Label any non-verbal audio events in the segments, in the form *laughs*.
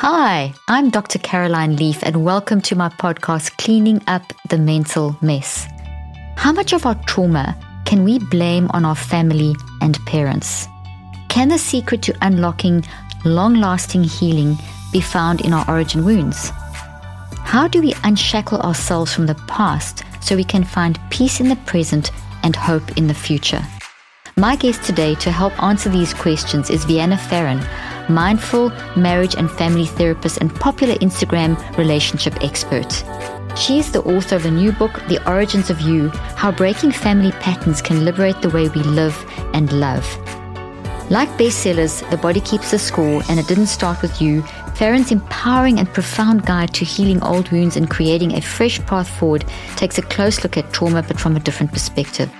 Hi, I'm Dr. Caroline Leaf, and welcome to my podcast, Cleaning Up the Mental Mess. How much of our trauma can we blame on our family and parents? Can the secret to unlocking long lasting healing be found in our origin wounds? How do we unshackle ourselves from the past so we can find peace in the present and hope in the future? My guest today to help answer these questions is Vienna Pharaon mindful marriage and family therapist and popular Instagram relationship expert. She is the author of a new book, The Origins of You How Breaking Family Patterns Can Liberate the Way We Live and Love. Like bestsellers, The Body Keeps the Score and It Didn't Start With You, Pharaon's empowering and profound guide to healing old wounds and creating a fresh path forward takes a close look at trauma but from a different perspective.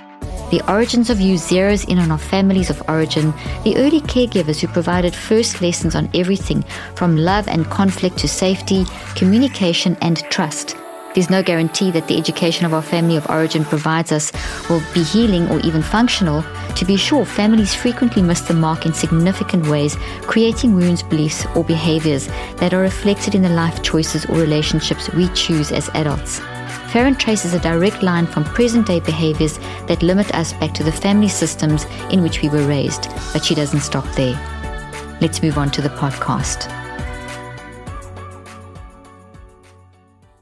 The Origins of You zeroes in on our families of origin, the early caregivers who provided first lessons on everything from love and conflict to safety, communication, and trust. There's no guarantee that the education of our family of origin provides us will be healing or even functional. To be sure, families frequently miss the mark in significant ways, creating wounds, beliefs, or behaviors that are reflected in the life choices or relationships we choose as adults. Pharaon traces a direct line from present day behaviors that limit us back to the family systems in which we were raised, but she doesn't stop there. Let's move on to the podcast.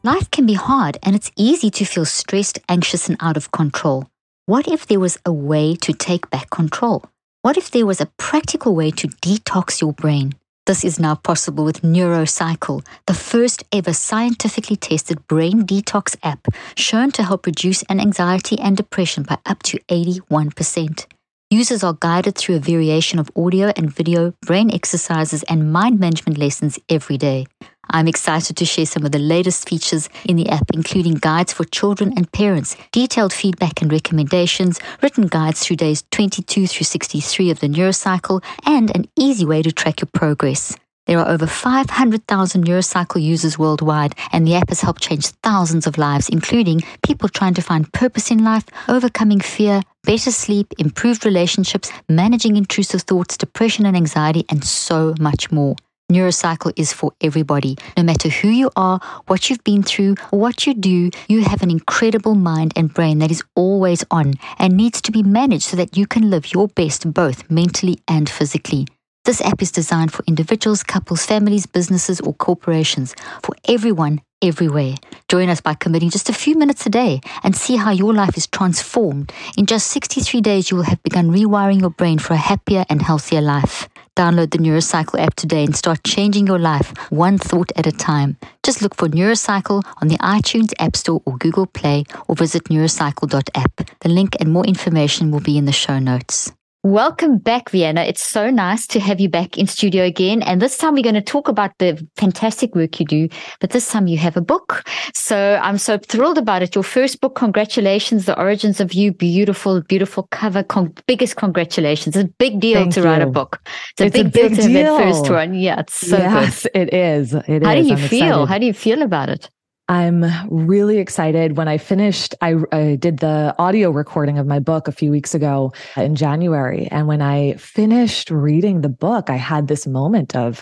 Life can be hard and it's easy to feel stressed, anxious, and out of control. What if there was a way to take back control? What if there was a practical way to detox your brain? This is now possible with NeuroCycle, the first ever scientifically tested brain detox app shown to help reduce an anxiety and depression by up to 81%. Users are guided through a variation of audio and video, brain exercises, and mind management lessons every day. I'm excited to share some of the latest features in the app, including guides for children and parents, detailed feedback and recommendations, written guides through days 22 through 63 of the NeuroCycle, and an easy way to track your progress. There are over 500,000 NeuroCycle users worldwide, and the app has helped change thousands of lives, including people trying to find purpose in life, overcoming fear, better sleep, improved relationships, managing intrusive thoughts, depression and anxiety, and so much more. NeuroCycle is for everybody. No matter who you are, what you've been through, what you do, you have an incredible mind and brain that is always on and needs to be managed so that you can live your best both mentally and physically. This app is designed for individuals, couples, families, businesses, or corporations, for everyone, everywhere. Join us by committing just a few minutes a day and see how your life is transformed. In just 63 days, you will have begun rewiring your brain for a happier and healthier life. Download the NeuroCycle app today and start changing your life one thought at a time. Just look for NeuroCycle on the iTunes App Store or Google Play or visit neurocycle.app. The link and more information will be in the show notes. Welcome back, Vienna. It's so nice to have you back in studio again. And this time we're going to talk about the fantastic work you do, but this time you have a book. So I'm so thrilled about it. Your first book, congratulations, The Origins of You. Beautiful, beautiful cover. Con- biggest congratulations. It's a big deal Thank to you. write a book. It's a, It's big, a big deal to have deal. that first one. Yeah, it's so yes, good. it is. It How do you I'm feel? excited. How do you feel about it? I'm really excited. When I finished, I, I did the audio recording of my book a few weeks ago in January. And when I finished reading the book, I had this moment of,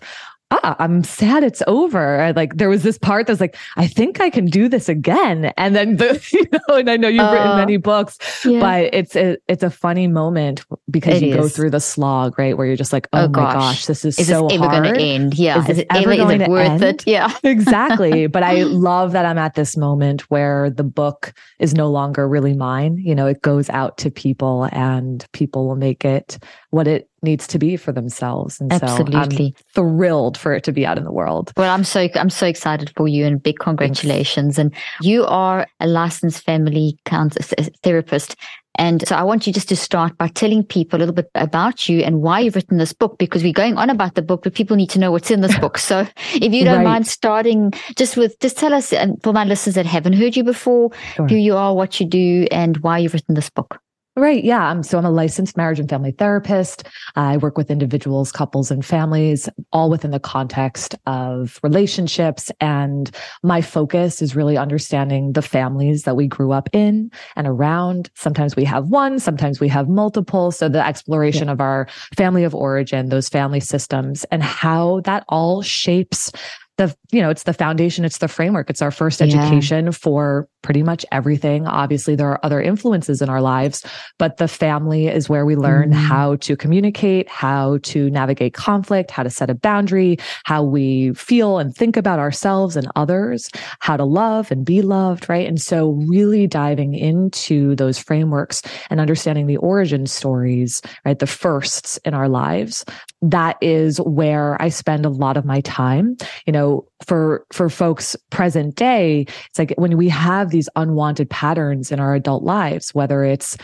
ah, I'm sad it's over. Like there was this part that's like, I think I can do this again. And then the, *laughs* you know, and I know you've written Uh, many books, Yeah. but it's a, it's a funny moment because It you go through the slog, right? Where you're just like, oh, Oh, my gosh. gosh, this is, so hard. is so this ever going hard. to end? Yeah. Is Is, it ever ever, going to worth end? it? *laughs* Yeah. *laughs* exactly. But I love that I'm at this moment where the book is no longer really mine. You know, it goes out to people and people will make it what it needs to be for themselves. And so I'm thrilled for it to be out in the world. Well, I'm so I'm so excited for you and big congratulations. And you are a licensed family counselor therapist. And so I want you just to start by telling people a little bit about you and why you've written this book, because we're going on about the book, but people need to know what's in this book. So *laughs* if you don't Right. mind starting just with, just tell us, and for my listeners that haven't heard you before, Sure. who you are, what you do, and why you've written this book. Right. Yeah. I'm, so I'm a licensed marriage and family therapist. I work with individuals, couples, and families, all within the context of relationships. And my focus is really understanding the families that we grew up in and around. Sometimes we have one, sometimes we have multiple. So the exploration yeah. of our family of origin, those family systems, and how that all shapes the you know it's the foundation it's the framework it's our first education yeah. for pretty much everything obviously there are other influences in our lives but the family is where we learn mm. how to communicate how to navigate conflict how to set a boundary how we feel and think about ourselves and others how to love and be loved right and so really diving into those frameworks and understanding the origin stories right the firsts in our lives that is where i spend a lot of my time you know know, for for folks present day, it's like when we have these unwanted patterns in our adult lives, whether it's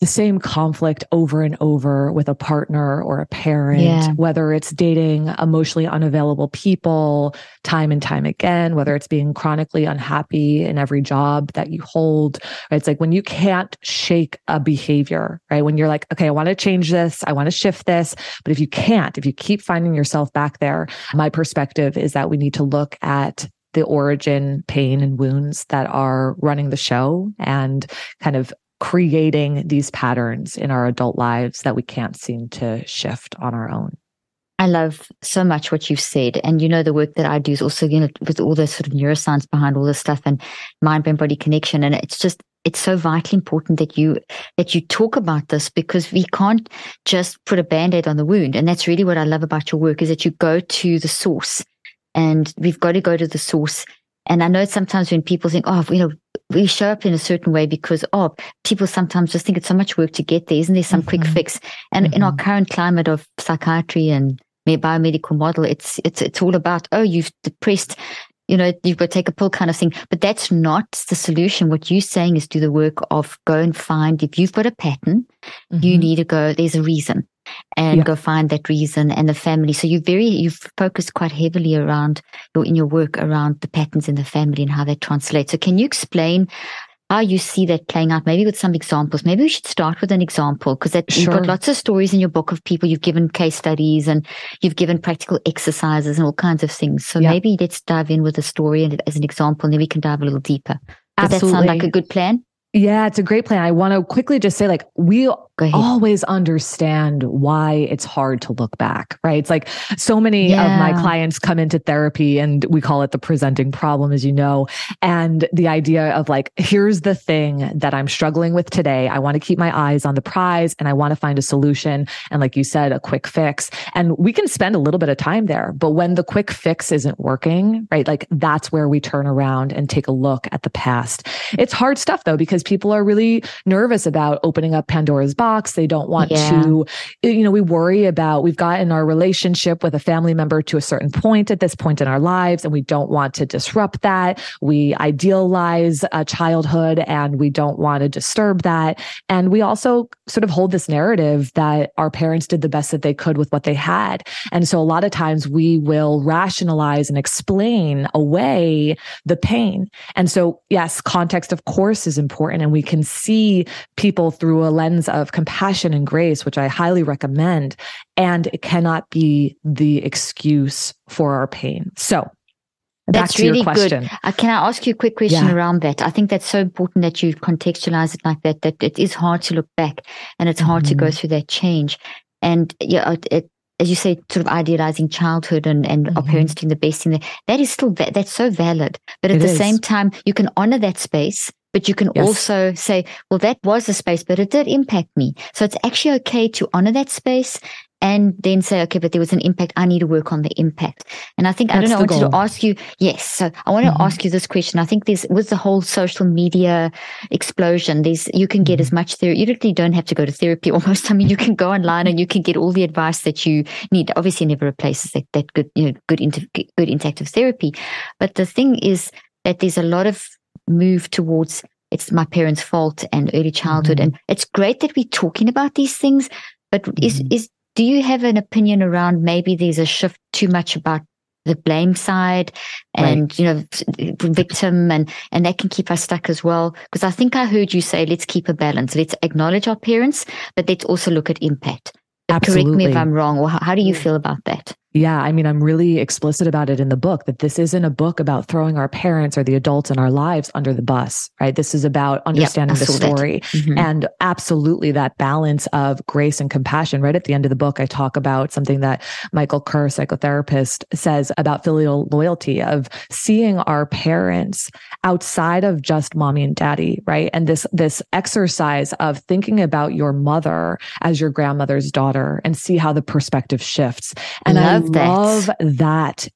the same conflict over and over with a partner or a parent, yeah. whether it's dating emotionally unavailable people time and time again, whether it's being chronically unhappy in every job that you hold. Right? It's like when you can't shake a behavior, right? When you're like, okay, I want to change this, I want to shift this. But if you can't, if you keep finding yourself back there, my perspective is that we need to look at the origin pain and wounds that are running the show and kind of creating these patterns in our adult lives that we can't seem to shift on our own. I love so much what you've said. And you know, the work that I do is also, you know, with all the sort of neuroscience behind all this stuff and mind brain body connection. And it's just, it's so vitally important that you that you talk about this because we can't just put a band-aid on the wound. And that's really what I love about your work is that you go to the source. And we've got to go to the source. And I know sometimes when people think, oh, you know, we show up in a certain way because oh people sometimes just think it's so much work to get there isn't there some mm-hmm. quick fix and mm-hmm. in our mm-hmm. current climate of psychiatry and biomedical model it's it's it's all about oh you've depressed you know you've got to take a pill kind of thing but that's not the solution what you're saying is do the work of go and find if you've got a pattern mm-hmm. you need to go there's a reason and yeah. go find that reason and the family. So you very you've focused quite heavily around your in your work around the patterns in the family and how that translates. So can you explain how you see that playing out, maybe with some examples. Maybe we should start with an example because sure. you've got lots of stories in your book of people you've given case studies and you've given practical exercises and all kinds of things. So yeah. maybe let's dive in with a story and as an example, and then we can dive a little deeper. Does Absolutely. that sound like a good plan? Yeah, it's a great plan. I want to quickly just say, like, we always understand why it's hard to look back, right? It's like so many yeah. of my clients come into therapy and we call it the presenting problem, as you know. And the idea of like, here's the thing that I'm struggling with today. I want to keep my eyes on the prize and I want to find a solution. And like you said, a quick fix. And we can spend a little bit of time there. But when the quick fix isn't working, right? Like that's where we turn around and take a look at the past. It's hard stuff though, because people are really nervous about opening up Pandora's box. They don't want yeah. to, eh, you know, we worry about, we've gotten our relationship with a family member to a certain point at this point in our lives, and we don't want to disrupt that. We idealize a childhood and we don't want to disturb that. And we also sort of hold this narrative that our parents did the best that they could with what they had. And so a lot of times we will rationalize and explain away the pain. And so, yes, context, of course, is important. And we can see people through a lens of compassion and grace, which I highly recommend. And it cannot be the excuse for our pain. So that's really good. Uh, can I ask you a quick question yeah. around that? I think that's so important that you contextualize it like that, that it is hard to look back and it's hard mm-hmm. to go mm-hmm. through that change. And yeah, it, it, as you say, sort of idealizing childhood and, and mm-hmm. our parents doing the best in there, that is still, va- that's so valid. But at it the is. same time, you can honor that space but you can yes. also say, well, that was a space, but it did impact me. So it's actually okay to honor that space and then say, okay, but there was an impact. I need to work on the impact. And I think, That's I don't know, I wanted goal. to ask you, yes. So I want to mm-hmm. ask you this question. I think there's, with the whole social media explosion, there's, you can get mm-hmm. as much therapy. You literally don't have to go to therapy *laughs* almost. I mean, you can go online and you can get all the advice that you need. Obviously never replaces that, that good, you know, good, inter- good interactive therapy. But the thing is that there's a lot of move towards it's my parents' fault and early childhood. Mm-hmm. And it's great that we're talking about these things, but mm-hmm. is is do you have an opinion around maybe there's a shift too much about the blame side and right. you know victim and and that can keep us stuck as well because i think i heard you say let's keep a balance let's acknowledge our parents but let's also look at impact Absolutely. correct me if i'm wrong or how, how do you feel about that yeah, I mean, I'm really explicit about it in the book that this isn't a book about throwing our parents or the adults in our lives under the bus, right? This is about understanding yep, the story mm-hmm. and absolutely that balance of grace and compassion. Right at the end of the book, I talk about something that Michael Kerr, psychotherapist, says about filial loyalty of seeing our parents outside of just mommy and daddy, right? And this, this exercise of thinking about your mother as your grandmother's daughter and see how the perspective shifts. And I love that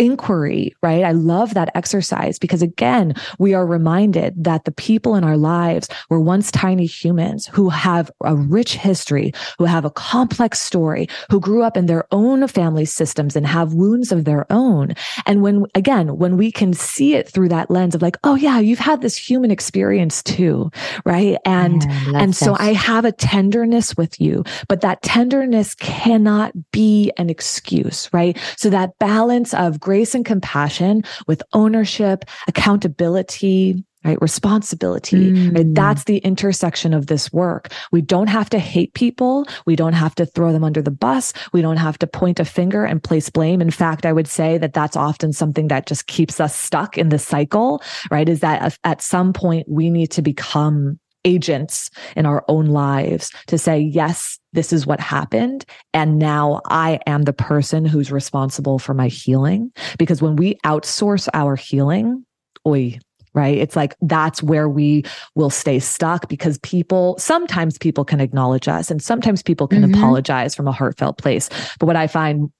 inquiry, right? I love that exercise because again, we are reminded that the people in our lives were once tiny humans who have a rich history, who have a complex story, who grew up in their own family systems and have wounds of their own. And when, again, when we can see it through that lens of like, oh yeah, you've had this human experience too, right? And, yeah, and so I have a tenderness with you, but that tenderness cannot be an excuse, right? So that balance of grace and compassion with ownership, accountability, right? Responsibility, mm. right? That's the intersection of this work. We don't have to hate people. We don't have to throw them under the bus. We don't have to point a finger and place blame. In fact, I would say that that's often something that just keeps us stuck in the cycle, right? Is that at some point we need to become agents in our own lives to say, yes, this is what happened. And now I am the person who's responsible for my healing. Because when we outsource our healing, oi, right? It's like that's where we will stay stuck because people, sometimes people can acknowledge us and sometimes people can mm-hmm. apologize from a heartfelt place. But what I find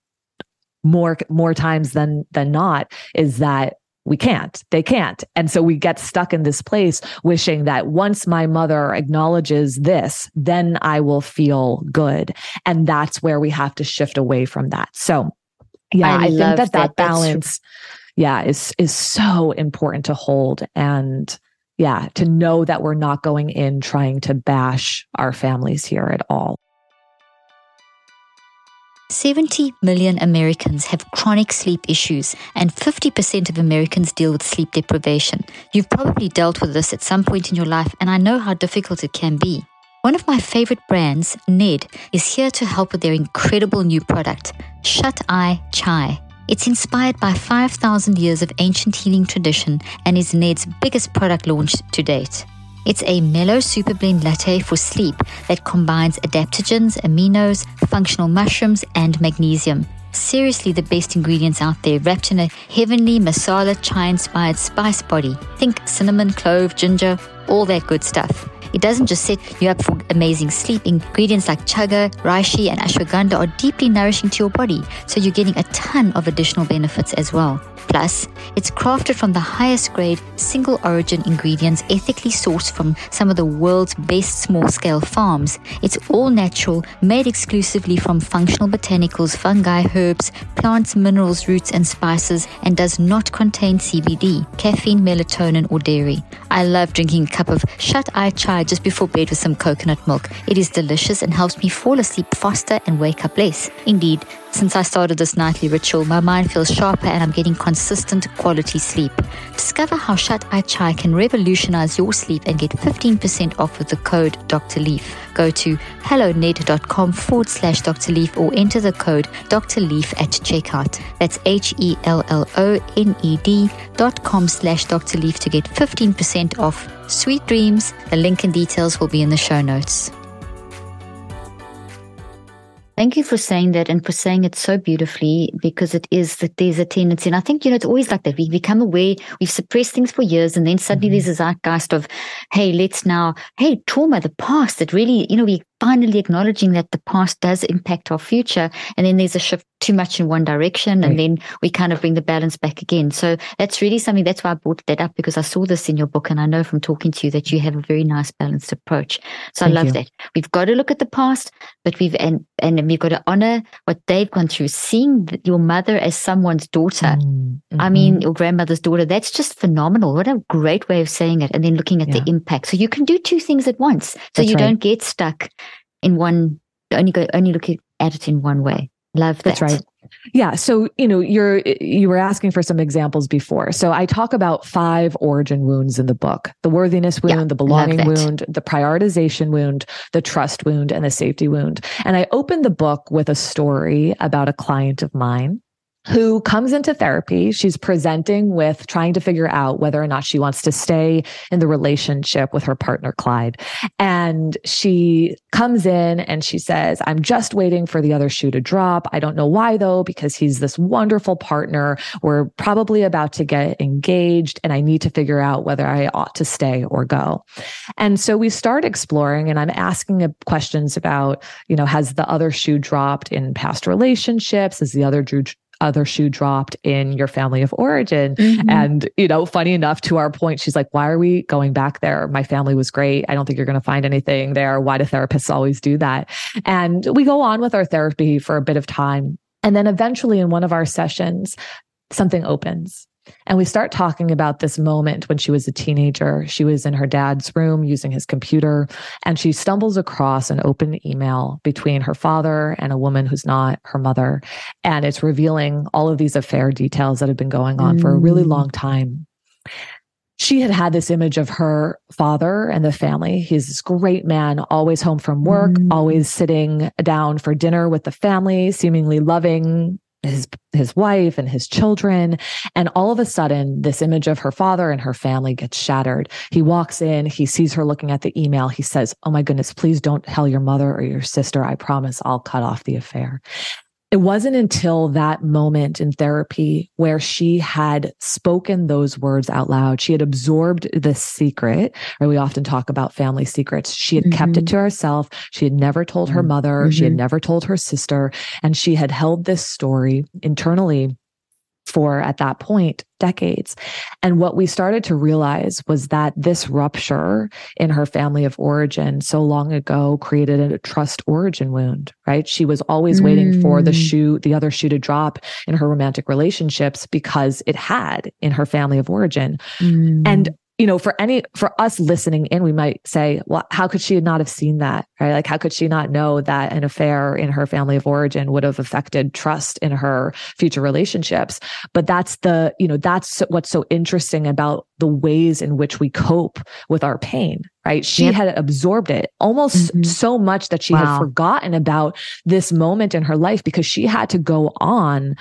more more times than than not is that we can't. They can't. And so we get stuck in this place wishing that once my mother acknowledges this, then I will feel good. And that's where we have to shift away from that. So yeah, I, I think that that, that balance, yeah, is, is so important to hold. And yeah, to know that we're not going in trying to bash our families here at all. 70 million Americans have chronic sleep issues, and 50% of Americans deal with sleep deprivation. You've probably dealt with this at some point in your life, and I know how difficult it can be. One of my favorite brands, Ned, is here to help with their incredible new product, Shut Eye Chai. It's inspired by 5,000 years of ancient healing tradition and is Ned's biggest product launch to date. It's a mellow super blend latte for sleep that combines adaptogens, aminos, functional mushrooms, and magnesium. Seriously, the best ingredients out there, wrapped in a heavenly masala chai inspired spice body. Think cinnamon, clove, ginger, all that good stuff. It doesn't just set you up for amazing sleep. Ingredients like chaga, reishi, and ashwagandha are deeply nourishing to your body, so you're getting a ton of additional benefits as well. Plus, it's crafted from the highest grade, single origin ingredients ethically sourced from some of the world's best small scale farms. It's all natural, made exclusively from functional botanicals, fungi, herbs, plants, minerals, roots, and spices, and does not contain CBD, caffeine, melatonin, or dairy. I love drinking cup of shut eye chai just before bed with some coconut milk. It is delicious and helps me fall asleep faster and wake up less. Indeed, since I started this nightly ritual, my mind feels sharper and I'm getting consistent quality sleep. Discover how Shut Eye Chai can revolutionize your sleep and get 15% off with the code Dr. Leaf. Go to helloned.com forward slash Dr. Leaf or enter the code Dr. Leaf at checkout. That's H E L L O N E D dot com slash Dr. Leaf to get 15% off. Sweet dreams. The link and details will be in the show notes. Thank you for saying that and for saying it so beautifully because it is that there's a tendency. And I think, you know, it's always like that. We become aware, we've suppressed things for years and then suddenly mm-hmm. there's a zeitgeist of, hey, let's now, hey, trauma, the past that really, you know, we finally acknowledging that the past does impact our future. And then there's a shift too much in one direction. And then we kind of bring the balance back again. So that's really something. That's why I brought that up because I saw this in your book. And I know from talking to you that you have a very nice balanced approach. So Thank I love you. that. We've got to look at the past, but we've, and, and we've got to honor what they've gone through. Seeing your mother as someone's daughter. Mm-hmm. I mean, your grandmother's daughter. That's just phenomenal. What a great way of saying it. And then looking at yeah. the impact. So you can do two things at once. So that's you right. don't get stuck in one only go only look at it in one way. Love that. That's right. Yeah. So, you know, you're, you were asking for some examples before. So I talk about five origin wounds in the book the worthiness wound, yeah, the belonging wound, the prioritization wound, the trust wound, and the safety wound. And I opened the book with a story about a client of mine who comes into therapy. She's presenting with trying to figure out whether or not she wants to stay in the relationship with her partner, Clyde. And she comes in and she says, I'm just waiting for the other shoe to drop. I don't know why though, because he's this wonderful partner. We're probably about to get engaged and I need to figure out whether I ought to stay or go. And so we start exploring and I'm asking questions about, you know, has the other shoe dropped in past relationships? Has the other other shoe dropped in your family of origin. Mm-hmm. And, you know, funny enough, to our point, she's like, why are we going back there? My family was great. I don't think you're going to find anything there. Why do therapists always do that? And we go on with our therapy for a bit of time. And then eventually in one of our sessions, something opens and we start talking about this moment when she was a teenager. She was in her dad's room using his computer, and she stumbles across an open email between her father and a woman who's not her mother. And it's revealing all of these affair details that have been going on mm. for a really long mm. time she had had this image of her father and the family. He's this great man, always home from work, mm. always sitting down for dinner with the family, seemingly loving his his wife and his children. And all of a sudden this image of her father and her family gets shattered. He walks in he sees her looking at the email. He says oh my goodness please don't tell your mother or your sister. I promise i'll cut off the affair it wasn't until that moment in therapy where she had spoken those words out loud. She had absorbed the secret, or we often talk about family secrets. She had mm-hmm. kept it mm-hmm. to herself. She had never told her mm-hmm. mother. Mm-hmm. She had mm-hmm. never told her sister. And she had held this story internally for at that point decades. And what we started to realize was that this rupture in her family of origin so long ago created a trust origin wound, right? She was always mm. waiting for the mm. shoe, the other shoe to drop in her romantic relationships because it had in her family of origin. Mm. And you know, for any, for us listening in, we might say, well, how could she not have seen that? Right. Like, how could she not know that an affair in her family of origin would have affected trust in her future relationships? But that's the, you know, that's what's so interesting about the ways in which we cope with our pain, right? She yep. had absorbed it almost mm-hmm. so much that she wow. had forgotten about this moment in her life because she had to go on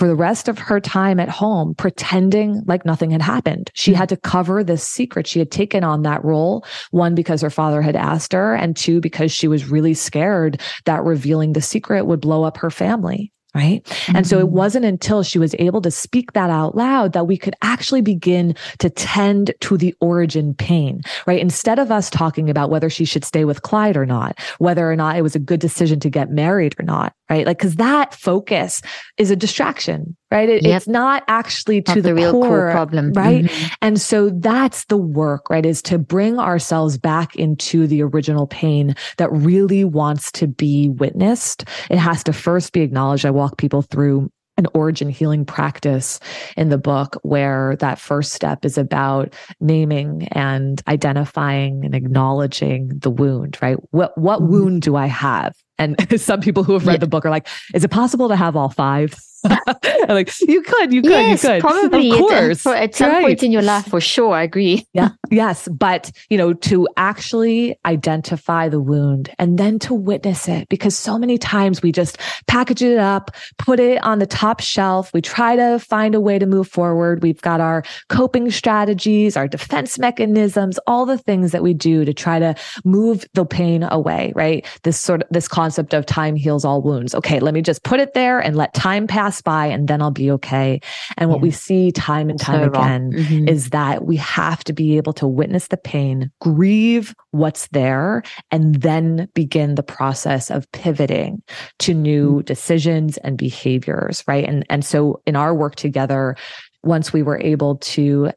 for the rest of her time at home pretending like nothing had happened. She hmm. had to cover this secret. She had taken on that role, one, because her father had asked her, and two, because she was really scared that revealing the secret would blow up her family. Right. Mm-hmm. And so it mm-hmm. wasn't until she was able to speak that out loud that we could actually begin to tend to the origin pain, right? Instead of us talking about whether she should stay with Clyde or not, whether or not it was a good decision to get married or not, right? Like, cause that focus is a distraction, right? It, yep. It's not actually to not the, the, real core, core problem, right? Mm-hmm. And so that's the work, right? Is to bring ourselves back into the original pain that really wants to be witnessed. It has to first be acknowledged. I walk people through an origin healing practice in the book where that first step is about naming and identifying and acknowledging the wound, right? What what mm-hmm. wound do I have? And *laughs* some people who have read yeah. the book are like, is it possible to have all five? *laughs* like you could, you could, yes, you could. Probably, of course, at, at some right. point in your life, for sure. I agree. *laughs* yeah, yes, but you know, to actually identify the wound and then to witness it, because so many times we just package it up, put it on the top shelf. We try to find a way to move forward. We've got our coping strategies, our defense mechanisms, all the things that we do to try to move the pain away. Right? This sort of this concept of time heals all wounds. Okay, let me just put it there and let time pass by and then I'll be okay. And what yeah. we see time and time so again mm-hmm. is that we have to be able to witness the pain, grieve what's there, and then begin the process of pivoting to new mm-hmm. decisions and behaviors, right? And and so in our work together, once we were able to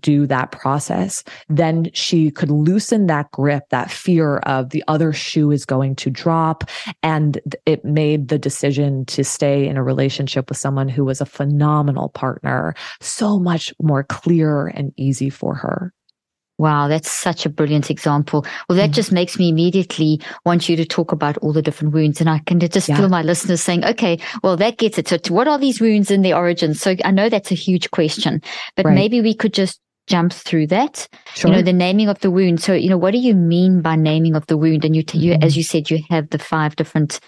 do that process, then she could loosen that grip, that fear of the other shoe is going to drop. And it made the decision to stay in a relationship with someone who was a phenomenal partner so much more clear and easy for her. Wow, that's such a brilliant example. Well, that mm just makes me immediately want you to talk about all the different wounds. And I can just yeah. feel my listeners saying, okay, well, that gets it. So, what are these wounds and their origins? So, I know that's a huge question, but right. maybe we could just jump through that. Sure. You know, the naming of the wound. So, you know, what do you mean by naming of the wound? And you, t- you, mm-hmm. as you said, you have the five different,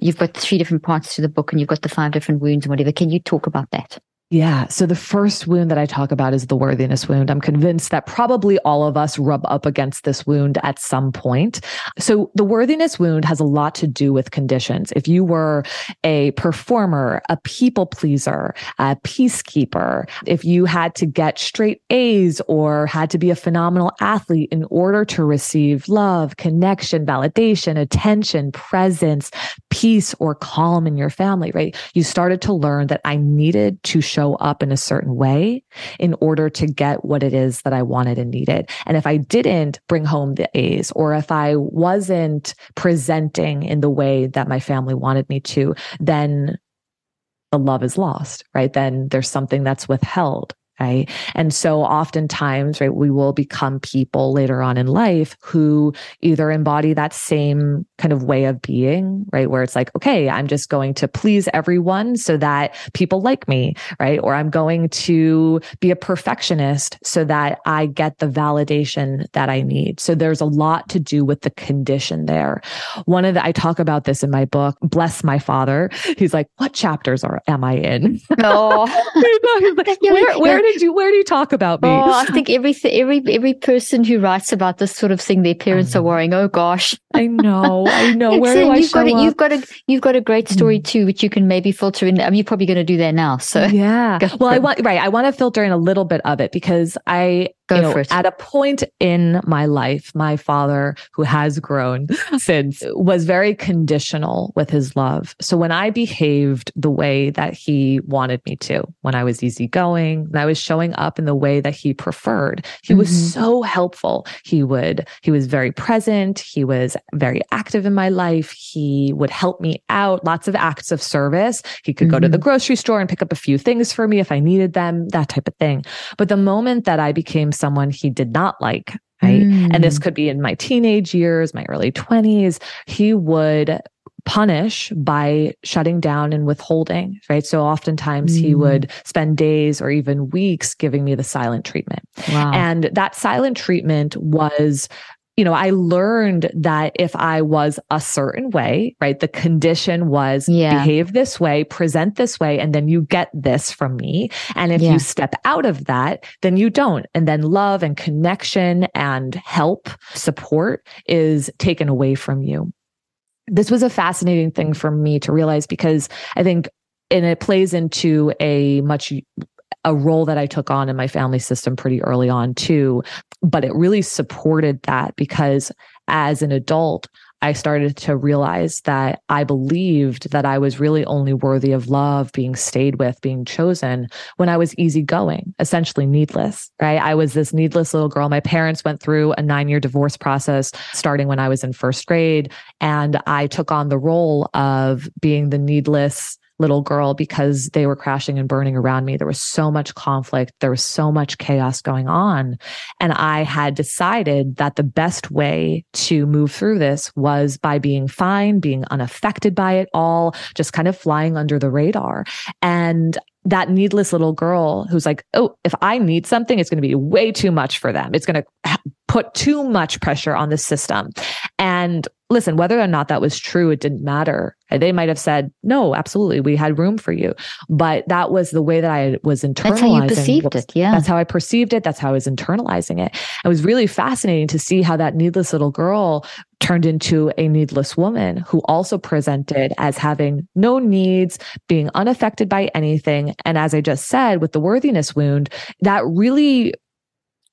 you've got three different parts to the book and you've got the five different wounds and whatever. Can you talk about that? Yeah. So the first wound that I talk about is the worthiness wound. I'm convinced that probably all of us rub up against this wound at some point. So the worthiness wound has a lot to do with conditions. If you were a performer, a people pleaser, a peacekeeper, if you had to get straight A's or had to be a phenomenal athlete in order to receive love, connection, validation, attention, presence, peace, or calm in your family, right? You started to learn that I needed to show up in a certain way in order to get what it is that I wanted and needed. And if I didn't bring home the A's or if I wasn't presenting in the way that my family wanted me to, then the love is lost, right? Then there's something that's withheld. Right. And so oftentimes, right, we will become people later on in life who either embody that same kind of way of being, right? Where it's like, okay, I'm just going to please everyone so that people like me, right? Or I'm going to be a perfectionist so that I get the validation that I need. So there's a lot to do with the condition there. One of the, I talk about this in my book, Bless My Father. He's like, what chapters are, am I in? *laughs* Oh, *laughs* *laughs* where, where did you where do you talk about me? Oh, I think every every every person who writes about this sort of thing, their parents are worrying. Oh gosh, I know, I *laughs* know. Where do I you've show got a, you've got a you've got a great story mm. too, which you can maybe filter in. I mean, you're probably going to do that now. So yeah. *laughs* well, I want right. I want to filter in a little bit of it because I Go you know, At a point in my life, my father, who has grown *laughs* since, was very conditional with his love. So when I behaved the way that he wanted me to, when I was easygoing, when I was showing up in the way that he preferred, he mm-hmm. was so helpful. He would, he was very present. He was very active in my life. He would help me out, lots of acts of service. He could mm-hmm. go to the mm-hmm. grocery store and pick up a few things for me if I needed them, that type of thing. But the moment that I became someone he did not like, right? Mm. And this mm. could be in my teenage years, my early 20s. He would punish by shutting down and withholding, right? So oftentimes mm. he would spend days or even weeks giving me the silent treatment. Wow. And that silent treatment was you know, I learned that if I was a certain way, right, the condition was yeah. behave this way, present this way, and then you get this from me. And if yeah. you step out of that, then you don't. And then love and connection and help, support is taken away from you. This was a fascinating thing for me to realize because I think and it plays into a much a role that I took on in my family system pretty early on too. But it really supported that because as an adult, I started to realize that I believed that I was really only worthy of love, being stayed with, being chosen when I was easygoing, essentially needless, right? I was this needless little girl. My parents went through a nine year divorce process starting when I was in first grade. And I took on the role of being the needless, little girl because they were crashing and burning around me. There was so much conflict. There was so much chaos going on. And I had decided that the best way to move through this was by being fine, being unaffected by it all, just kind of flying under the radar. And that needless little girl who's like, oh, if I need something, it's going to be way too much for them. It's going to put too much pressure on the system. And listen, whether or not that was true, it didn't matter. They might have said, no, absolutely. We had room for you. But that was the way that I was internalizing. That's how you perceived it. Yeah. That's how I perceived it. That's how I was internalizing it. It was really fascinating to see how that needless little girl turned into a needless woman who also presented as having no needs, being unaffected by anything. And as I just said, with the worthiness wound, that really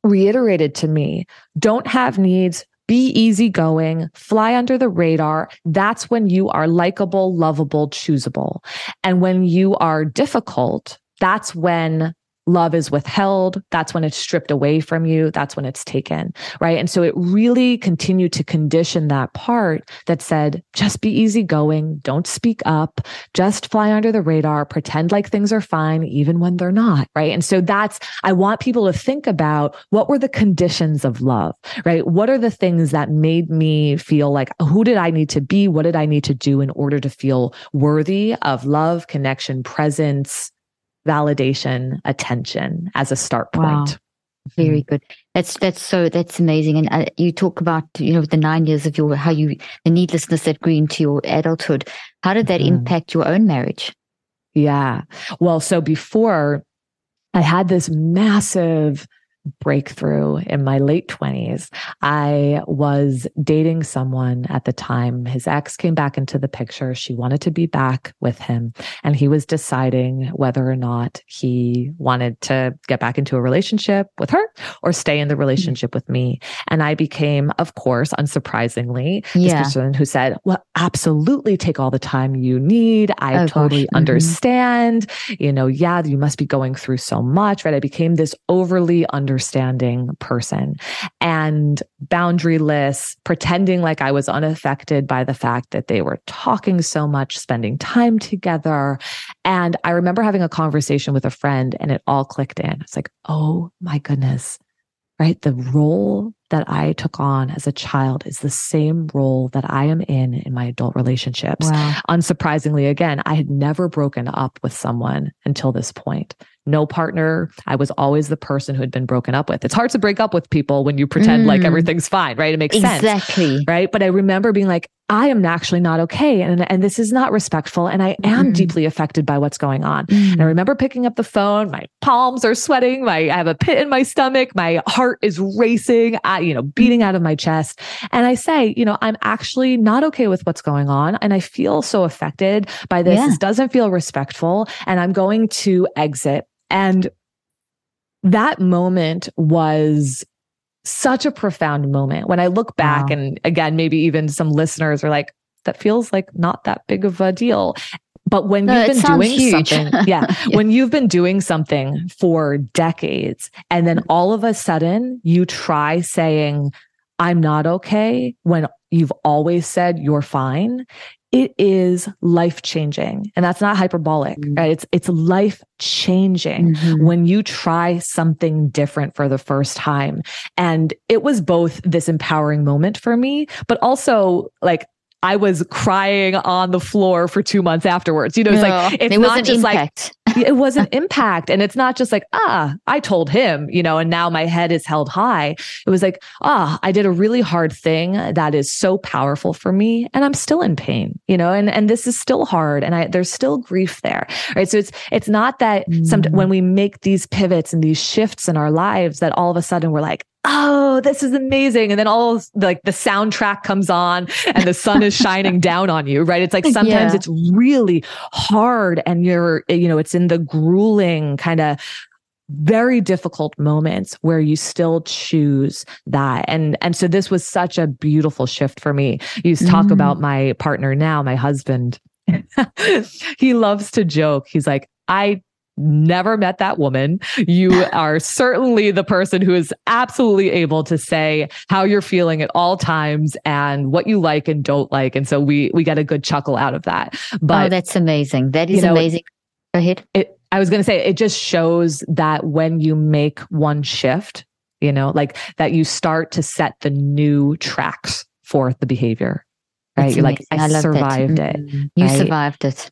reiterated to me don't have needs, be easygoing, fly under the radar. That's when you are likable, lovable, choosable. And when you are difficult, that's when love is withheld. That's when it's stripped away from you. That's when it's taken. Right. And so it really continued to condition that part that said, just be easygoing. Don't speak up. Just fly under the radar. Pretend like things are fine, even when they're not. Right. And so that's, I want people to think about what were the conditions of love, right? What are the things that made me feel like, who did I need to be? What did I need to do in order to feel worthy of love, connection, presence, validation, attention as a start point. Wow. Very mm-hmm. good. That's that's so that's amazing. And uh, you talk about you know the nine years of your how you the needlessness that grew into your adulthood. How did that mm. impact your own marriage? Yeah. Well, so before I had this massive breakthrough in my late 20s. I was dating someone at the time. His ex came back into the picture. She wanted to be back with him, and he was deciding whether or not he wanted to get back into a relationship with her or stay in the relationship mm-hmm. with me. And I became, of course, unsurprisingly, yeah. this person who said, Well, absolutely take all the time you need. I oh, totally mm-hmm. understand. You know, yeah, you must be going through so much, right? I became this overly under understanding person and boundaryless, pretending like I was unaffected by the fact that they were talking so much, spending time together. And I remember having a conversation with a friend and it all clicked in. It's like, oh my goodness, right? The role that I took on as a child is the same role that I am in in my adult relationships. Wow. Unsurprisingly, again, I had never broken up with someone until this point no partner. I was always the person who had been broken up with. It's hard to break up with people when you pretend mm. like everything's fine, right? It makes exactly. sense. Exactly. Right. But I remember being like, I am actually not okay. And, and this is not respectful. And I am mm. deeply affected by what's going on. Mm. And I remember picking up the phone. My palms are sweating. My, I have a pit in my stomach. My heart is racing, uh, you know, beating out of my chest. And I say, you know, I'm actually not okay with what's going on. And I feel so affected by this. Yeah. This doesn't feel respectful. And I'm going to exit and that moment was such a profound moment. When I look back, wow. and again, maybe even some listeners are like, that feels like not that big of a deal. But when no, you've been doing huge. something, *laughs* yeah, yeah, when you've been doing something for decades and then all of a sudden you try saying, I'm not okay when you've always said you're fine, it is life changing and that's not hyperbolic mm-hmm. right it's it's life changing mm-hmm. when you try something different for the first time and it was both this empowering moment for me but also like I was crying on the floor for two months afterwards. You know, it's no, like it's it not just impact. like *laughs* it was an impact, and it's not just like ah, I told him, you know, and now my head is held high. It was like ah, I did a really hard thing that is so powerful for me, and I'm still in pain, you know, and and this is still hard, and I there's still grief there, right? So it's it's not that mm. some when we make these pivots and these shifts in our lives that all of a sudden we're like oh, this is amazing. And then all like the soundtrack comes on and the sun is shining *laughs* down on you, right? It's like sometimes yeah. it's really hard and you're, you know, it's in the grueling kind of very difficult moments where you still choose that and and so this was such a beautiful shift for me you talk mm. about my partner now my husband *laughs* he loves to joke he's like i never met that woman. You *laughs* are certainly the person who is absolutely able to say how you're feeling at all times and what you like and don't like. And so we we get a good chuckle out of that. But oh, that's amazing. That is you know, amazing. Go ahead. It, I was going to say it just shows that when you make one shift, you know, like that you start to set the new tracks for the behavior. Right. You're like, I, I survived it. Mm-hmm. You right? survived it.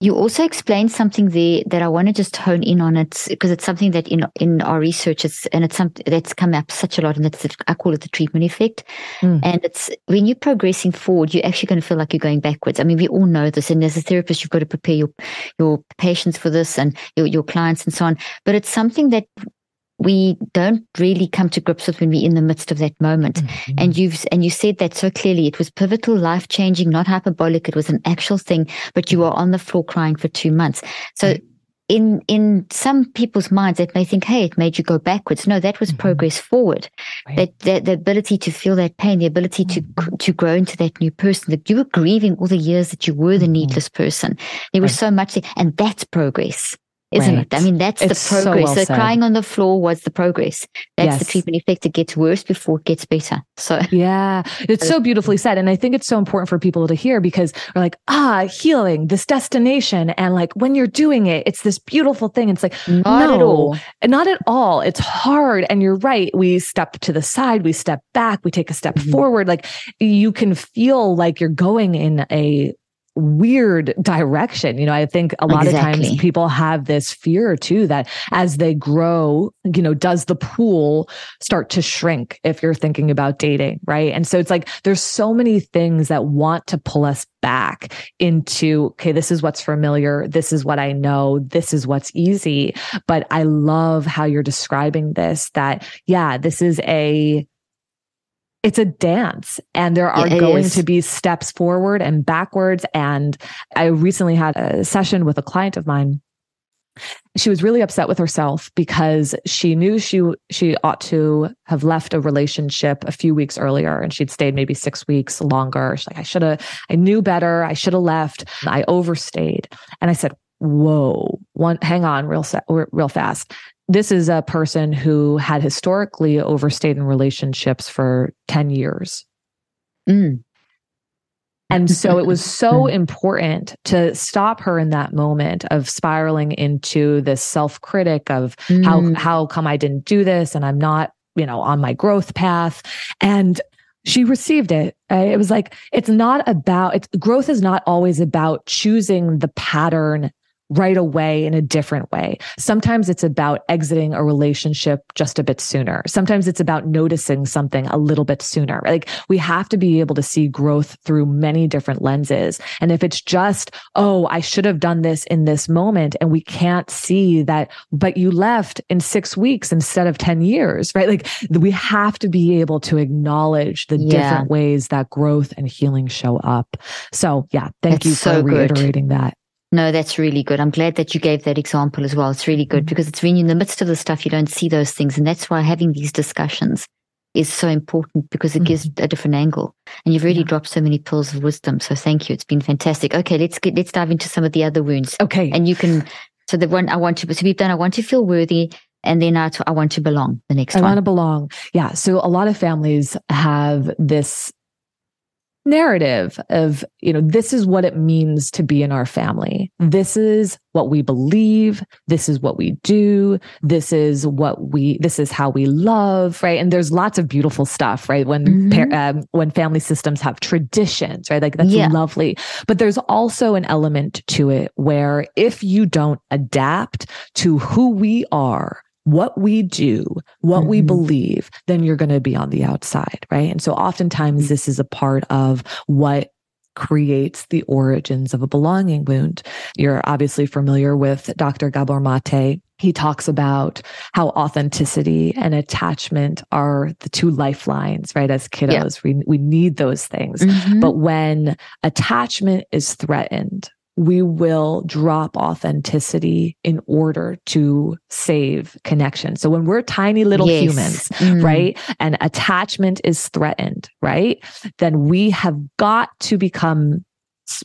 You also explained something there that I want to just hone in on it because it's something that in in our research it's and it's something that's come up such a lot and that's I call it the treatment effect. Mm. And it's when you're progressing forward, you're actually going to feel like you're going backwards. I mean, we all know this, and as a therapist, you've got to prepare your your patients for this and your, your clients and so on. But it's something that we don't really come to grips with when we're in the midst of that moment. Mm-hmm. And you've and you said that so clearly. It was pivotal, life changing, not hyperbolic. It was an actual thing, but you were on the floor crying for two months. So mm-hmm. in in some people's minds, that may think, hey, it made you go backwards. No, that was mm-hmm. progress forward. Right. That, that the ability to feel that pain, the ability to mm-hmm. to grow into that new person. That you were grieving all the years that you were the mm-hmm. needless person. There was right. so much, and that's progress isn't right. it? I mean, that's it's the progress. So, well so crying on the floor was the progress. That's yes. the treatment effect. It gets worse before it gets better. So *laughs* yeah, it's so beautifully said. And I think it's so important for people to hear because we're like, ah, healing, this destination. And like when you're doing it, it's this beautiful thing. It's like, not no, at all. Not at all. It's hard. And you're right. We step to the side, we step back, we take a step mm-hmm. forward. Like you can feel like you're going in a weird direction. You know, I think a lot exactly. of times people have this fear too that as they grow, you know, does the pool start to shrink if you're thinking about dating, right? And so it's like there's so many things that want to pull us back into, okay, this is what's familiar. This is what I know. This is what's easy. But I love how you're describing this that, yeah, this is a, it's a dance and there are going is. to be steps forward and backwards. And I recently had a session with a client of mine. She was really upset with herself because she knew she she ought to have left a relationship a few weeks earlier and she'd stayed maybe 6 weeks longer. She's like I should have I knew better. I should have left. I overstayed. And I said, "Whoa, one hang on real real fast this is a person who had historically overstayed in relationships for 10 years. Mm. And so it was so *laughs* mm. important to stop her in that moment of spiraling into this self-critic of mm. how how come I didn't do this and I'm not, you know, on my growth path. And she received it. It was like it's not about it's growth is not always about choosing the pattern right away in a different way. Sometimes it's about exiting a relationship just a bit sooner. Sometimes it's about noticing something a little bit sooner. Like we have to be able to see growth through many different lenses. And if it's just, oh, I should have done this in this moment and we can't see that, but you left in six weeks instead of 10 years, right? Like we have to be able to acknowledge the yeah. different ways that growth and healing show up. So yeah, thank That's you for so reiterating good. that. No, that's really good. I'm glad that you gave that example as well. It's really good mm-hmm. because it's when you're in the midst of the stuff, you don't see those things. And that's why having these discussions is so important because it mm-hmm. gives a different angle. And you've really yeah. dropped so many pearls of wisdom. So thank you. It's been fantastic. Okay, let's get let's dive into some of the other wounds. Okay. And you can so the one I want to so we've done I want to feel worthy and then I, I want to belong the next I one. I want to belong. Yeah. So a lot of families have this narrative of, you know, this is what it means to be in our family. This is what we believe. This is what we do. This is what we, this is how we love, right? And there's lots of beautiful stuff, right? When, mm-hmm. par- um, when family systems have traditions, right? Like that's yeah. lovely. But there's also an element to it where if you don't adapt to who we are, what we do, what mm-hmm. we believe, then you're going to be on the outside, right? And so oftentimes mm-hmm. this is a part of what creates the origins of a belonging wound. You're obviously familiar with Dr. Gabor Mate. He talks about how authenticity and attachment are the two lifelines, right? As kiddos, yeah. we, we need those things. Mm-hmm. But when attachment is threatened, we will drop authenticity in order to save connection. So when we're tiny little yes. humans, mm. right, and attachment is threatened, right, then we have got to become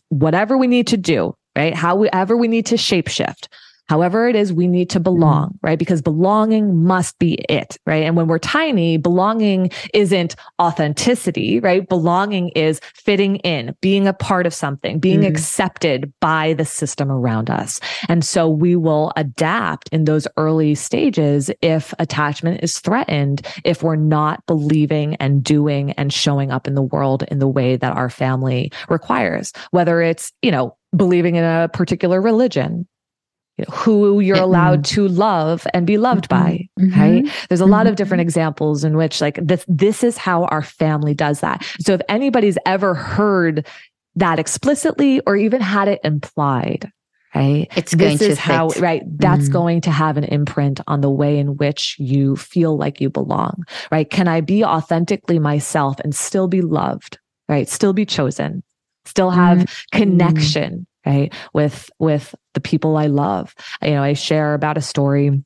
whatever we need to do, right? However we need to shapeshift. However it is we need to belong mm-hmm. right because belonging must be it right and when we're tiny belonging isn't authenticity right belonging is fitting in being a part of something being mm-hmm. accepted by the system around us and so we will adapt in those early stages if attachment is threatened if we're not believing and doing and showing up in the world in the way that our family requires whether it's you know believing in a particular religion who you're allowed to love and be loved mm-hmm. by mm-hmm. right there's a lot of different mm-hmm. examples in which like this this is how our family does that so if anybody's ever heard that explicitly or even had it implied right it's going this to is how right that's mm-hmm. going to have an imprint on the way in which you feel like you belong right can i be authentically myself and still be loved right still be chosen still have mm-hmm. connection right with with the people i love. You know i share about a story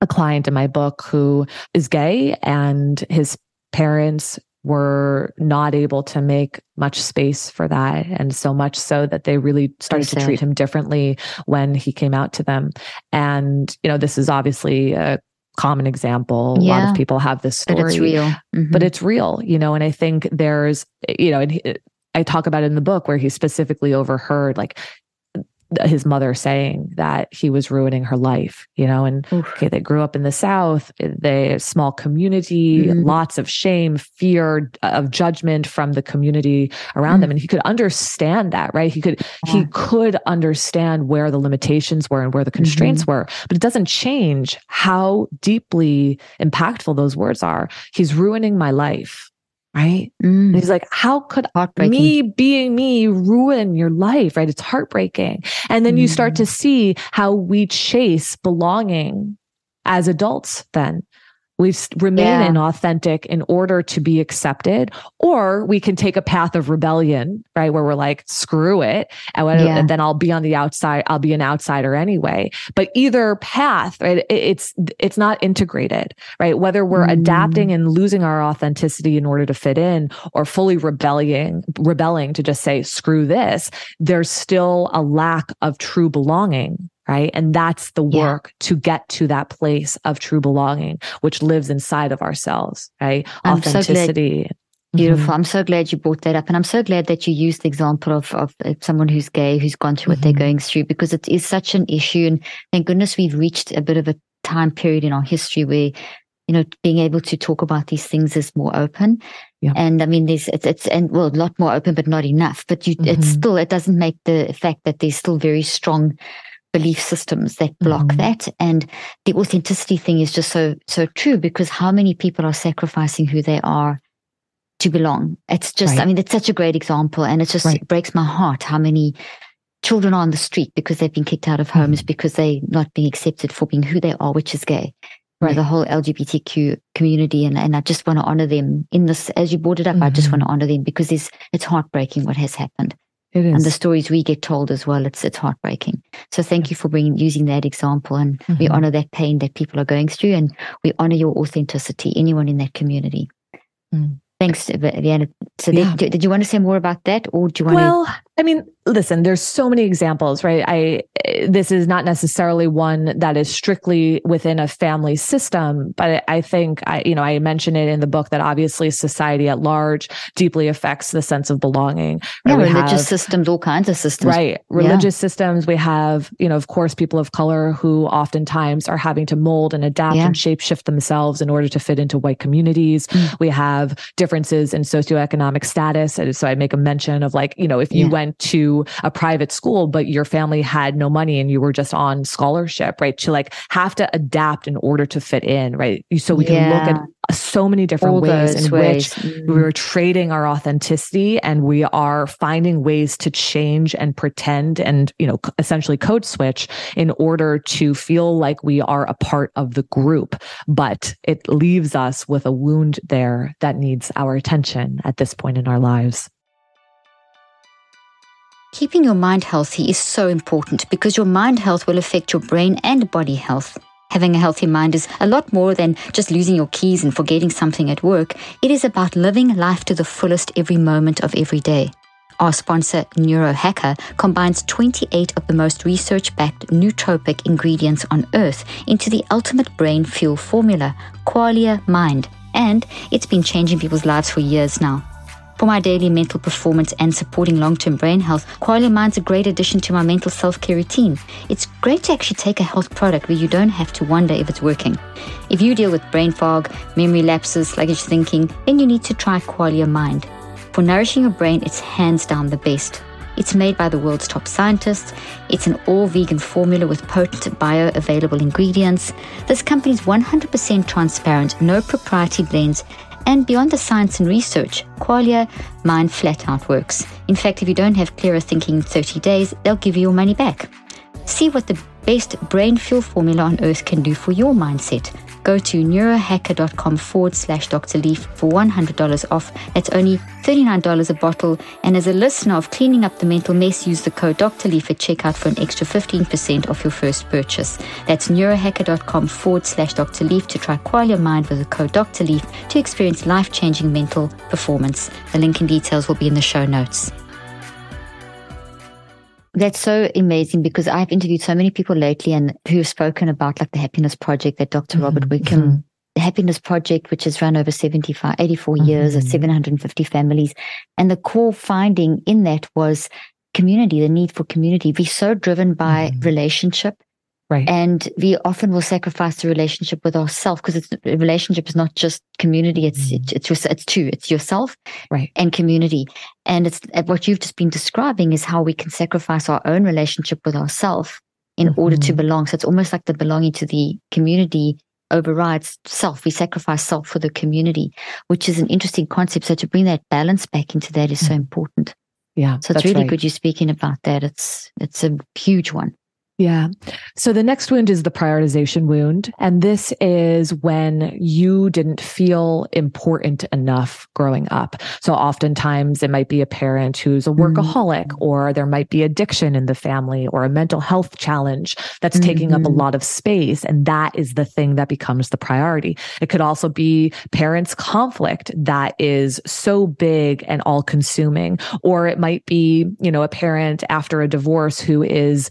a client in my book who is gay and his parents were not able to make much space for that and so much so that they really started to treat him differently when he came out to them. And you know this is obviously a common example. Yeah. a lot of people have this story but it's real. mm-hmm. but it's real you know and i think there's you know I talk about it in the book where he specifically overheard like his mother saying that he was ruining her life, you know, and Oof. okay, they grew up in the South, they small community, mm-hmm. lots of shame, fear of judgment from the community around mm-hmm. them. And he could understand that, right? He could, yeah. he could understand where the limitations were and where the constraints mm-hmm. were, but it doesn't change how deeply impactful those words are. He's ruining my life right? Mm. he's like, how could me being me ruin your life? Right? It's heartbreaking. And then mm. you start to mm. see how we chase belonging as adults then we remain yeah. inauthentic in order to be accepted or we can take a path of rebellion right where we're like screw it and, yeah. and, then i'll be on the outside i'll be an outsider anyway but either path right it's it's not integrated right whether we're mm. adapting and losing our authenticity in order to fit in or fully rebelling rebelling to just say screw this there's still a lack of true belonging right? And that's the work yeah. to get to that place of true belonging, which lives inside of ourselves, right? I'm Authenticity. So Beautiful. Mm-hmm. I'm so glad you brought that up. And I'm so glad that you used the example of, of someone who's gay, who's gone through what mm-hmm. they're going through, because it is such an issue. And thank goodness we've reached a bit of a time period in our history where, you know, being able to talk about these things is more open. Yeah. And I mean, there's, it's, it's, and well, a lot more open, but not enough. But you, mm-hmm. it's still, it doesn't make the fact that there's still very strong belief systems that block mm-hmm. that and the authenticity thing is just so so true because how many people are sacrificing who they are to belong it's just right. i mean it's such a great example and it just right. it breaks my heart how many children are on the street because they've been kicked out of homes mm-hmm. because they're not being accepted for being who they are which is gay right. You know, the whole lgbtq community and, and i just want to honor them in this as you brought it up mm-hmm. i just want to honor them because it's it's heartbreaking what has happened it is. And the stories we get told as well, it's it's heartbreaking. So thank you for bringing using that example, and mm-hmm. we honor that pain that people are going through, and we honor your authenticity. Anyone in that community. Mm. Thanks, Vienna. So, yeah. did, did you want to say more about that, or do you want? Well, to... I mean, listen, there's so many examples, right? I this is not necessarily one that is strictly within a family system, but I think I, you know, I mentioned it in the book that obviously society at large deeply affects the sense of belonging. Yeah, religious have, systems, all kinds of systems. Right. Religious yeah. systems. We have, you know, of course, people of color who oftentimes are having to mold and adapt yeah. and shapeshift themselves in order to fit into white communities. Mm. We have differences in socioeconomic status. And so I make a mention of like, you know, if you yeah. went to a private school, but your family had no money and you were just on scholarship, right? To like have to adapt in order to fit in, right? So we can look at so many different All ways in ways. which mm. we're trading our authenticity and we are finding ways to change and pretend and, you know, essentially code switch in order to feel like we are a part of the group. But it leaves us with a wound there that needs our attention at this point in our lives. Keeping your mind healthy is so important because your mind health will affect your brain and body health. Having a healthy mind is a lot more than just losing your keys and forgetting something at work. It is about living life to the fullest every moment of every day. Our sponsor, Neurohacker, combines 28 of the most research backed nootropic ingredients on Earth into the ultimate brain fuel formula, Qualia Mind, and it's been changing people's lives for years now. For my daily mental performance and supporting long term brain health, Qualia Mind's a great addition to my mental self care routine. It's great to actually take a health product where you don't have to wonder if it's working. If you deal with brain fog, memory lapses, sluggish thinking, then you need to try Qualia Mind. For nourishing your brain, it's hands down the best. It's made by the world's top scientists. It's an all vegan formula with potent bioavailable ingredients. This company is 100% transparent, no proprietary blends, and beyond the science and research, Qualia Mind flat out works. In fact, if you don't have clearer thinking in 30 days, they'll give you your money back. See what the best brain fuel formula on earth can do for your mindset go to neurohacker.com forward slash Dr. Leaf for $100 off. That's only $39 a bottle. And as a listener of Cleaning Up the Mental Mess, use the code Dr. Leaf at checkout for an extra 15% off your first purchase. That's neurohacker.com forward slash Dr. Leaf to try Qualia Mind with the code Dr. Leaf to experience life changing mental performance. The link and details will be in the show notes. That's so amazing because I've interviewed so many people lately and who've spoken about like the happiness project that doctor mm-hmm. Robert Wickham, mm-hmm. the happiness project, which has run over 75, 84 mm-hmm. years at 750 families. And the core finding in that was community, the need for community. We're so driven by mm-hmm. relationship Right. And we often will sacrifice the relationship with ourselves because it's a relationship is not just community. It's, mm. it's, it's, it's two, it's yourself right. and community. And it's what you've just been describing is how we can sacrifice our own relationship with ourselves in mm-hmm. order to belong. So it's almost like the belonging to the community overrides self. We sacrifice self for the community, which is an interesting concept. So to bring that balance back into that is mm. so important. Yeah. So it's really right. good you're speaking about that. It's it's a huge one. Yeah. So the next wound is the prioritization wound. And this is when you didn't feel important enough growing up. So oftentimes it might be a parent who's a workaholic, mm-hmm. or there might be addiction in the family, or a mental health challenge that's mm-hmm. taking up a mm-hmm. lot of space. And that is the thing that becomes the priority. It could also be parents' conflict that is so big and all consuming. Or it might be, you know, a parent after a divorce who is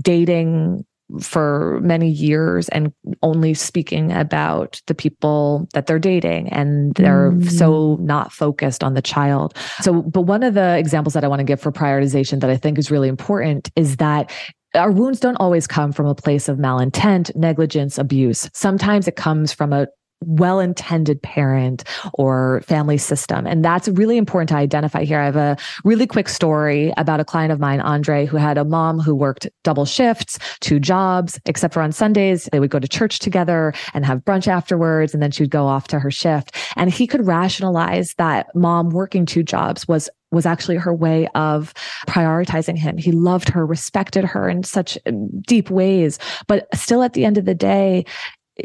dating for many years and only speaking about the people that they're dating and they're mm. so not focused on the child. So, but one of the examples that I want to give for prioritization that I think is really important is that our wounds don't always come from a place of malintent, negligence, abuse. Sometimes it comes from a well intended parent or family system. And that's really important to identify here. I have a really quick story about a client of mine, Andre, who had a mom who worked double shifts, two jobs, except for on Sundays. They would go to church together and have brunch afterwards. And then she would go off to her shift. And he could rationalize that mom working two jobs was was actually her way of prioritizing him. He loved her, respected her in such deep ways. But still at the end of the day,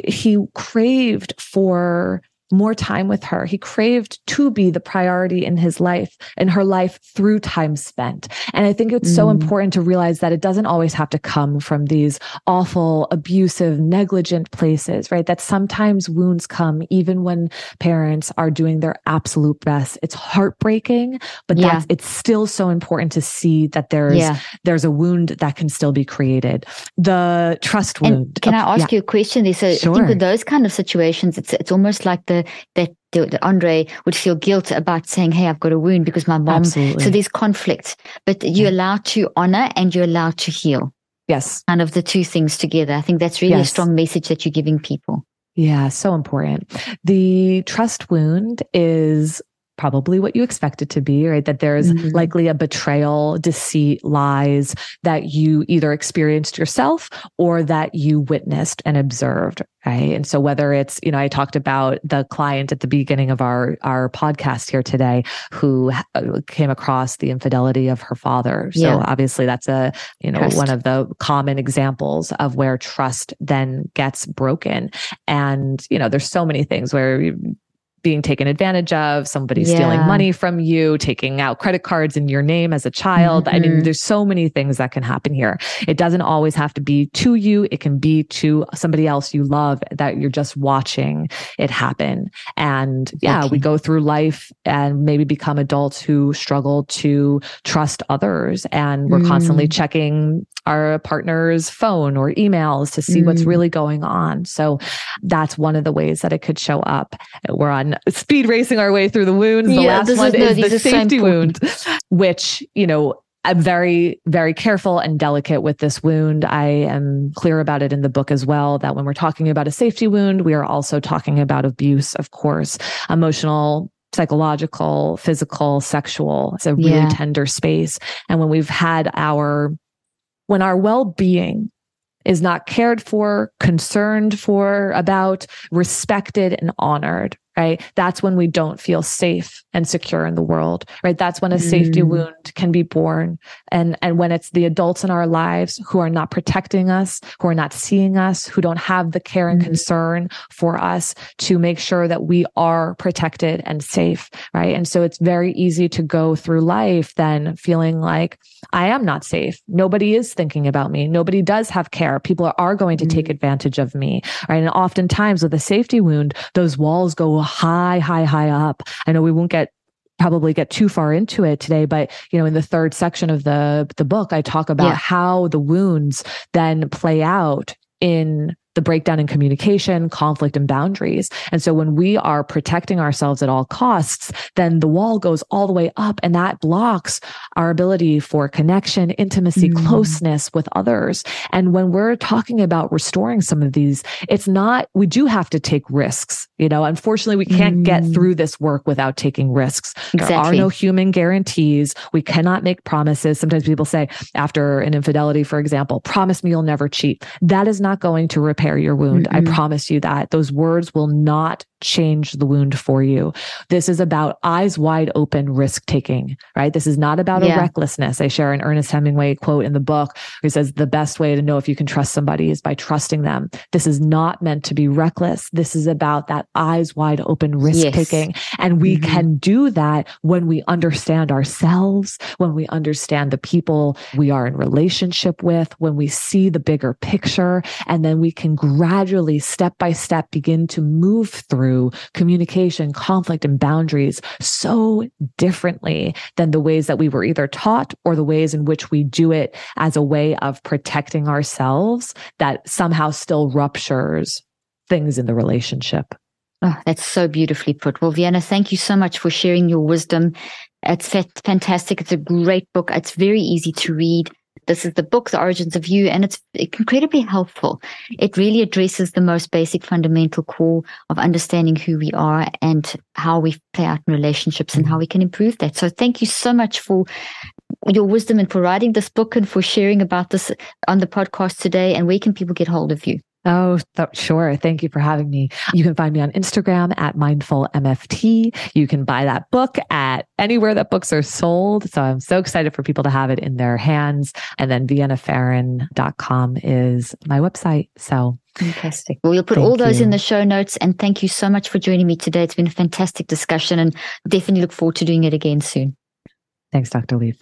he craved for more time with her. He craved to be the priority in his life, in her life through time spent. And I think it's mm. so important to realize that it doesn't always have to come from these awful, abusive, negligent places, right? That sometimes wounds come even when parents are doing their absolute best. It's heartbreaking, but yeah. that's, it's still so important to see that there's, yeah. there's a wound that can still be created. The trust wound. And can I ask yeah. you a question there? So sure. I think with those kind of situations, it's, it's almost like the that that Andre would feel guilt about saying, "Hey, I've got a wound because my mom." Absolutely. So there's conflict, but you're allowed to honor and you're allowed to heal. Yes, kind of the two things together. I think that's really yes. a strong message that you're giving people. Yeah, so important. The trust wound is probably what you expect it to be, right? That there's mm-hmm. likely a betrayal, deceit, lies that you either experienced yourself or that you witnessed and observed, right? And so whether it's, you know, I talked about the client at the beginning of our our podcast here today who uh, came across the infidelity of her father. So yeah. obviously that's a, you know, trust. one of the common examples of where trust then gets broken. And, you know, there's so many things where being taken advantage of, somebody yeah. stealing money from you, taking out credit cards in your name as a child. Mm-hmm. I mean, mm-hmm. there's so many things that can happen here. It doesn't always have to be to you. It can be to somebody else you love that you're just watching it happen. And yeah, okay. we go through life and maybe become adults who struggle to trust others. And we're mm. constantly checking our partner's phone or emails to see mm. what's really going on. So that's one of the ways that it could show up. We're on speed racing our way through the wounds. The yeah, last one is, no, the safety wound, which, you know, I'm very, very careful and delicate with this wound. I am clear about it in the book as well that when we're talking about a safety wound, we are also talking about abuse, of course, emotional, psychological, physical, sexual. It's a really yeah. tender space. And when we've had our when our well being is not cared for, concerned for, about, respected, and honored, right? That's when we don't feel safe and secure in the world, right? That's when a safety mm. wound can be born. And, and when it's the adults in our lives who are not protecting us, who are not seeing us, who don't have the care and mm. concern for us to make sure that we are protected and safe, right? And so it's very easy to go through life then feeling like I am not safe. Nobody is thinking about me. Nobody does have care. People are going to mm. take advantage of me, right? And oftentimes with a safety wound, those walls go high, high, high up. I know we won't get probably get too far into it today but you know in the third section of the the book i talk about yeah. how the wounds then play out in the breakdown in communication, conflict, and boundaries. And so when we are protecting ourselves at all costs, then the wall goes all the way up and that blocks our ability for connection, intimacy, mm. closeness with others. And when we're talking about restoring some of these, it's not, we do have to take risks. You know, unfortunately, we can't mm. get through this work without taking risks. Exactly. There are no human guarantees. We cannot make promises. Sometimes people say after an infidelity, for example, promise me you'll never cheat. That is not going to repair your wound. Mm-hmm. I promise you that. Those words will not change the wound for you. This is about eyes wide open risk taking, right? This is not about yeah. a recklessness. I share an Ernest Hemingway quote in the book who says the best way to know if you can trust somebody is by trusting them. This is not meant to be reckless. This is about that eyes wide open risk yes. taking. And we mm-hmm. can do that when we understand ourselves, when we understand the people we are in relationship with, when we see the bigger picture, and then we can gradually step by step begin to move through communication, conflict, and boundaries so differently than the ways that we were either taught or the ways in which we do it as a way of protecting ourselves that somehow still ruptures things in the relationship. Oh, that's so beautifully put. Well, Vienna, thank you so much for sharing your wisdom. It's fantastic. It's a great book. It's very easy to read. This is the book, The Origins of You, and it's incredibly helpful. It really addresses the most basic fundamental core of understanding who we are and how we play out in relationships and how we can improve that. So thank you so much for your wisdom and for writing this book and for sharing about this on the podcast today. And where can people get hold of you? Oh, th- sure. Thank you for having me. You can find me on Instagram at mindful MFT. You can buy that book at anywhere that books are sold. So I'm so excited for people to have it in their hands. And then viennapharaon.com is my website. So Fantastic. Well, we'll put thank all those you. in the show notes. And thank you so much for joining me today. It's been a fantastic discussion and definitely look forward to doing it again soon. Thanks, Dr. Leaf.